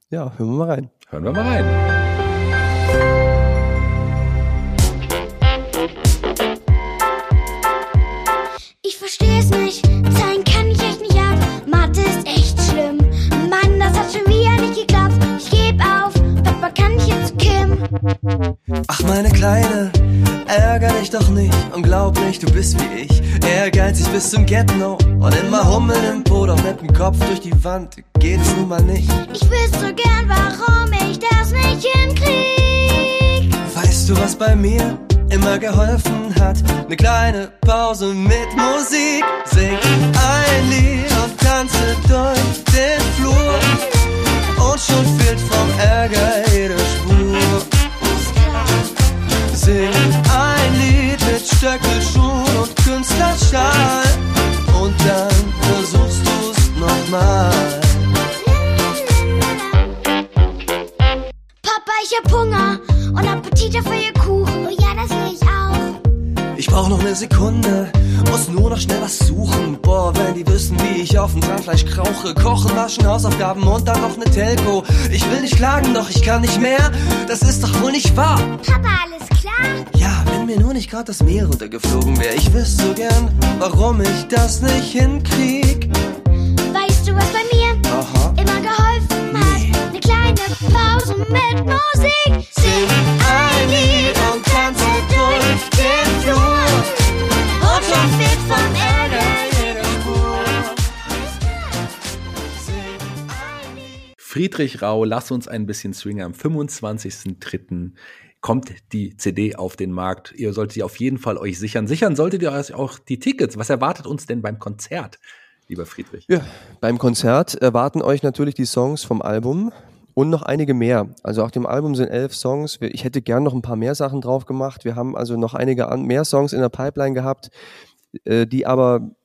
ja, hören wir mal rein. Hören wir mal rein. Ach meine Kleine, ärger dich doch nicht und glaub nicht, du bist wie ich. Ehrgeizig bis zum Get-No und immer Hummeln im Po, doch mit dem Kopf durch die Wand geht's nun mal nicht. Ich wüsste so gern, warum ich das nicht hinkrieg. Weißt du, was bei mir immer geholfen hat? Ne kleine Pause mit Musik. Sing ein Lied und tanze durch den Flur. Und schon fehlt vom Ärger jede Spur. Sing ein Lied mit Stöckelschuhen und Künstlerschal. Und dann versuchst du's nochmal. Papa, ich hab Hunger und Appetit auf Kuchen. Oh ja, das will ich auch. Brauch noch ne Sekunde, muss nur noch schnell was suchen. Boah, wenn die wüssten, wie ich auf dem Zahnfleisch krauche. Kochen, waschen, Hausaufgaben und dann noch ne Telco. Ich will nicht klagen, doch ich kann nicht mehr. Das ist doch wohl nicht wahr. Papa, alles klar? Ja, wenn mir nur nicht grad das Meer runtergeflogen wäre. Ich wüsste so gern, warum ich das nicht hinkrieg. Weißt du, was bei mir Aha. immer geholfen hat? Eine kleine Pause mit Musik. Friedrich Rau, lass uns ein bisschen swingen. Am 25.03. kommt die CD auf den Markt. Ihr solltet sie auf jeden Fall euch sichern. Sichern solltet ihr euch auch die Tickets. Was erwartet uns denn beim Konzert, lieber Friedrich? Ja, beim Konzert erwarten euch natürlich die Songs vom Album und noch einige mehr. Also auf dem Album sind elf Songs. Ich hätte gern noch ein paar mehr Sachen drauf gemacht. Wir haben also noch einige mehr Songs in der Pipeline gehabt, äh, die aber,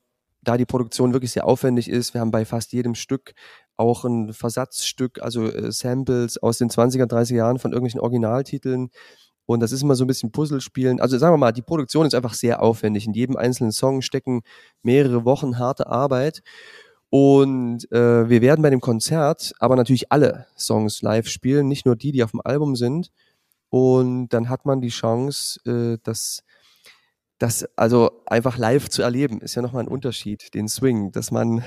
da die Produktion wirklich sehr aufwendig ist, wir haben bei fast jedem Stück auch ein Versatzstück, also äh, Samples aus den 20er, 30er Jahren von irgendwelchen Originaltiteln. Und das ist immer so ein bisschen Puzzlespielen. Also sagen wir mal, die Produktion ist einfach sehr aufwendig. In jedem einzelnen Song stecken mehrere Wochen harte Arbeit. Und äh, wir werden bei dem Konzert aber natürlich alle Songs live spielen, nicht nur die, die auf dem Album sind. Und dann hat man die Chance, äh, das, das also einfach live zu erleben, ist ja nochmal ein Unterschied, den Swing, dass man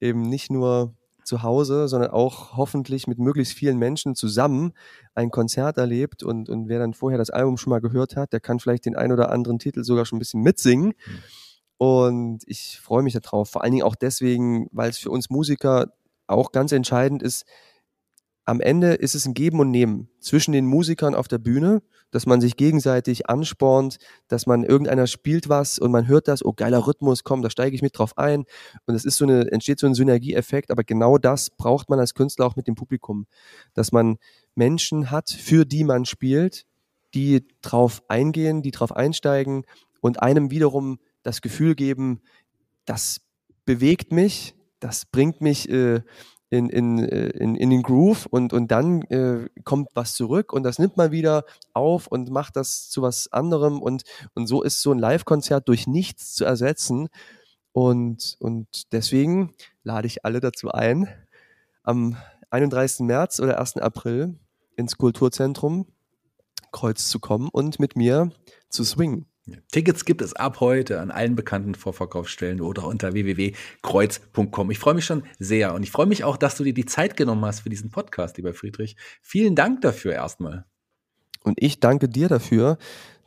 eben nicht nur zu Hause, sondern auch hoffentlich mit möglichst vielen Menschen zusammen ein Konzert erlebt und, und wer dann vorher das Album schon mal gehört hat, der kann vielleicht den ein oder anderen Titel sogar schon ein bisschen mitsingen. Und ich freue mich darauf. Vor allen Dingen auch deswegen, weil es für uns Musiker auch ganz entscheidend ist. Am Ende ist es ein Geben und Nehmen zwischen den Musikern auf der Bühne, dass man sich gegenseitig anspornt, dass man irgendeiner spielt was und man hört das, oh geiler Rhythmus, komm, da steige ich mit drauf ein. Und es ist so eine, entsteht so ein Synergieeffekt, aber genau das braucht man als Künstler auch mit dem Publikum. Dass man Menschen hat, für die man spielt, die drauf eingehen, die drauf einsteigen und einem wiederum das Gefühl geben, das bewegt mich, das bringt mich äh, in, in, äh, in, in den Groove und, und dann äh, kommt was zurück und das nimmt man wieder auf und macht das zu was anderem und, und so ist so ein Live-Konzert durch nichts zu ersetzen und, und deswegen lade ich alle dazu ein, am 31. März oder 1. April ins Kulturzentrum Kreuz zu kommen und mit mir zu swingen. Tickets gibt es ab heute an allen bekannten Vorverkaufsstellen oder unter www.kreuz.com. Ich freue mich schon sehr und ich freue mich auch, dass du dir die Zeit genommen hast für diesen Podcast, lieber Friedrich. Vielen Dank dafür erstmal. Und ich danke dir dafür,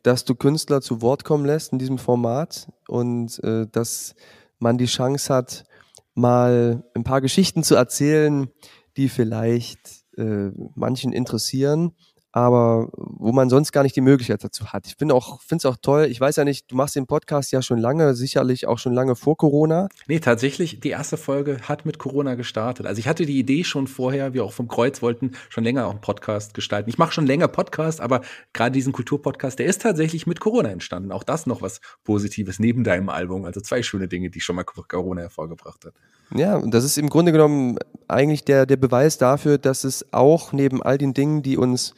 dass du Künstler zu Wort kommen lässt in diesem Format und äh, dass man die Chance hat, mal ein paar Geschichten zu erzählen, die vielleicht äh, manchen interessieren, aber wo man sonst gar nicht die Möglichkeit dazu hat. Ich finde auch, finde es auch toll. Ich weiß ja nicht, du machst den Podcast ja schon lange, sicherlich auch schon lange vor Corona. Nee, tatsächlich, die erste Folge hat mit Corona gestartet. Also ich hatte die Idee schon vorher, wir auch vom Kreuz wollten schon länger auch einen Podcast gestalten. Ich mache schon länger Podcast, aber gerade diesen Kulturpodcast, der ist tatsächlich mit Corona entstanden. Auch das noch was Positives neben deinem Album. Also zwei schöne Dinge, die schon mal Corona hervorgebracht hat. Ja, und das ist im Grunde genommen eigentlich der, der Beweis dafür, dass es auch neben all den Dingen, die uns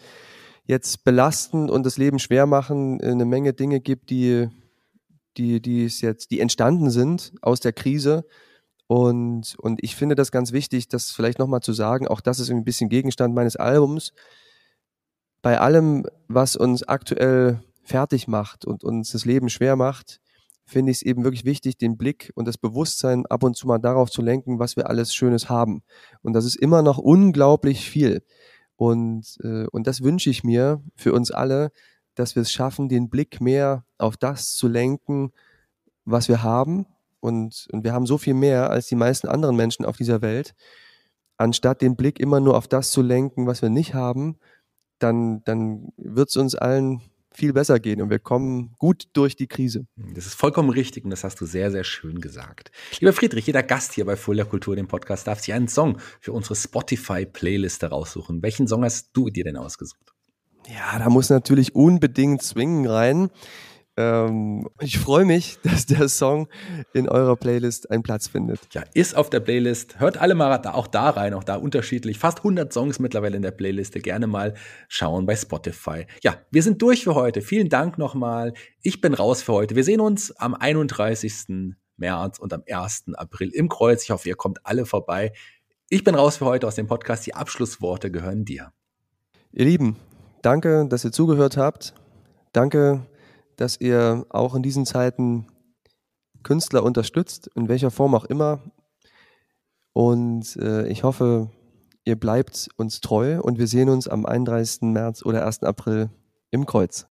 jetzt belasten und das Leben schwer machen, eine Menge Dinge gibt, die, die, die es jetzt, die entstanden sind aus der Krise. Und, und ich finde das ganz wichtig, das vielleicht nochmal zu sagen, auch das ist ein bisschen Gegenstand meines Albums. Bei allem, was uns aktuell fertig macht und uns das Leben schwer macht, finde ich es eben wirklich wichtig, den Blick und das Bewusstsein ab und zu mal darauf zu lenken, was wir alles Schönes haben. Und das ist immer noch unglaublich viel. Und, äh, und das wünsche ich mir für uns alle, dass wir es schaffen, den Blick mehr auf das zu lenken, was wir haben. Und, und wir haben so viel mehr als die meisten anderen Menschen auf dieser Welt. Anstatt den Blick immer nur auf das zu lenken, was wir nicht haben, dann, dann wird es uns allen viel besser gehen und wir kommen gut durch die Krise. Das ist vollkommen richtig und das hast du sehr, sehr schön gesagt. Lieber Friedrich, jeder Gast hier bei Full Kultur, dem Podcast, darf sich einen Song für unsere Spotify-Playliste raussuchen. Welchen Song hast du dir denn ausgesucht? Ja, da muss natürlich unbedingt Swingen rein. Ähm, ich freue mich, dass der Song in eurer Playlist einen Platz findet. Ja, ist auf der Playlist. Hört alle mal da, auch da rein, auch da unterschiedlich. Fast 100 Songs mittlerweile in der Playliste. Gerne mal schauen bei Spotify. Ja, wir sind durch für heute. Vielen Dank nochmal. Ich bin raus für heute. Wir sehen uns am 31. März und am 1. April im Kreuz. Ich hoffe, ihr kommt alle vorbei. Ich bin raus für heute aus dem Podcast. Die Abschlussworte gehören dir. Ihr Lieben, danke, dass ihr zugehört habt. Danke, dass ihr auch in diesen Zeiten Künstler unterstützt, in welcher Form auch immer. Und äh, ich hoffe, ihr bleibt uns treu und wir sehen uns am 31. März oder 1. April im Kreuz.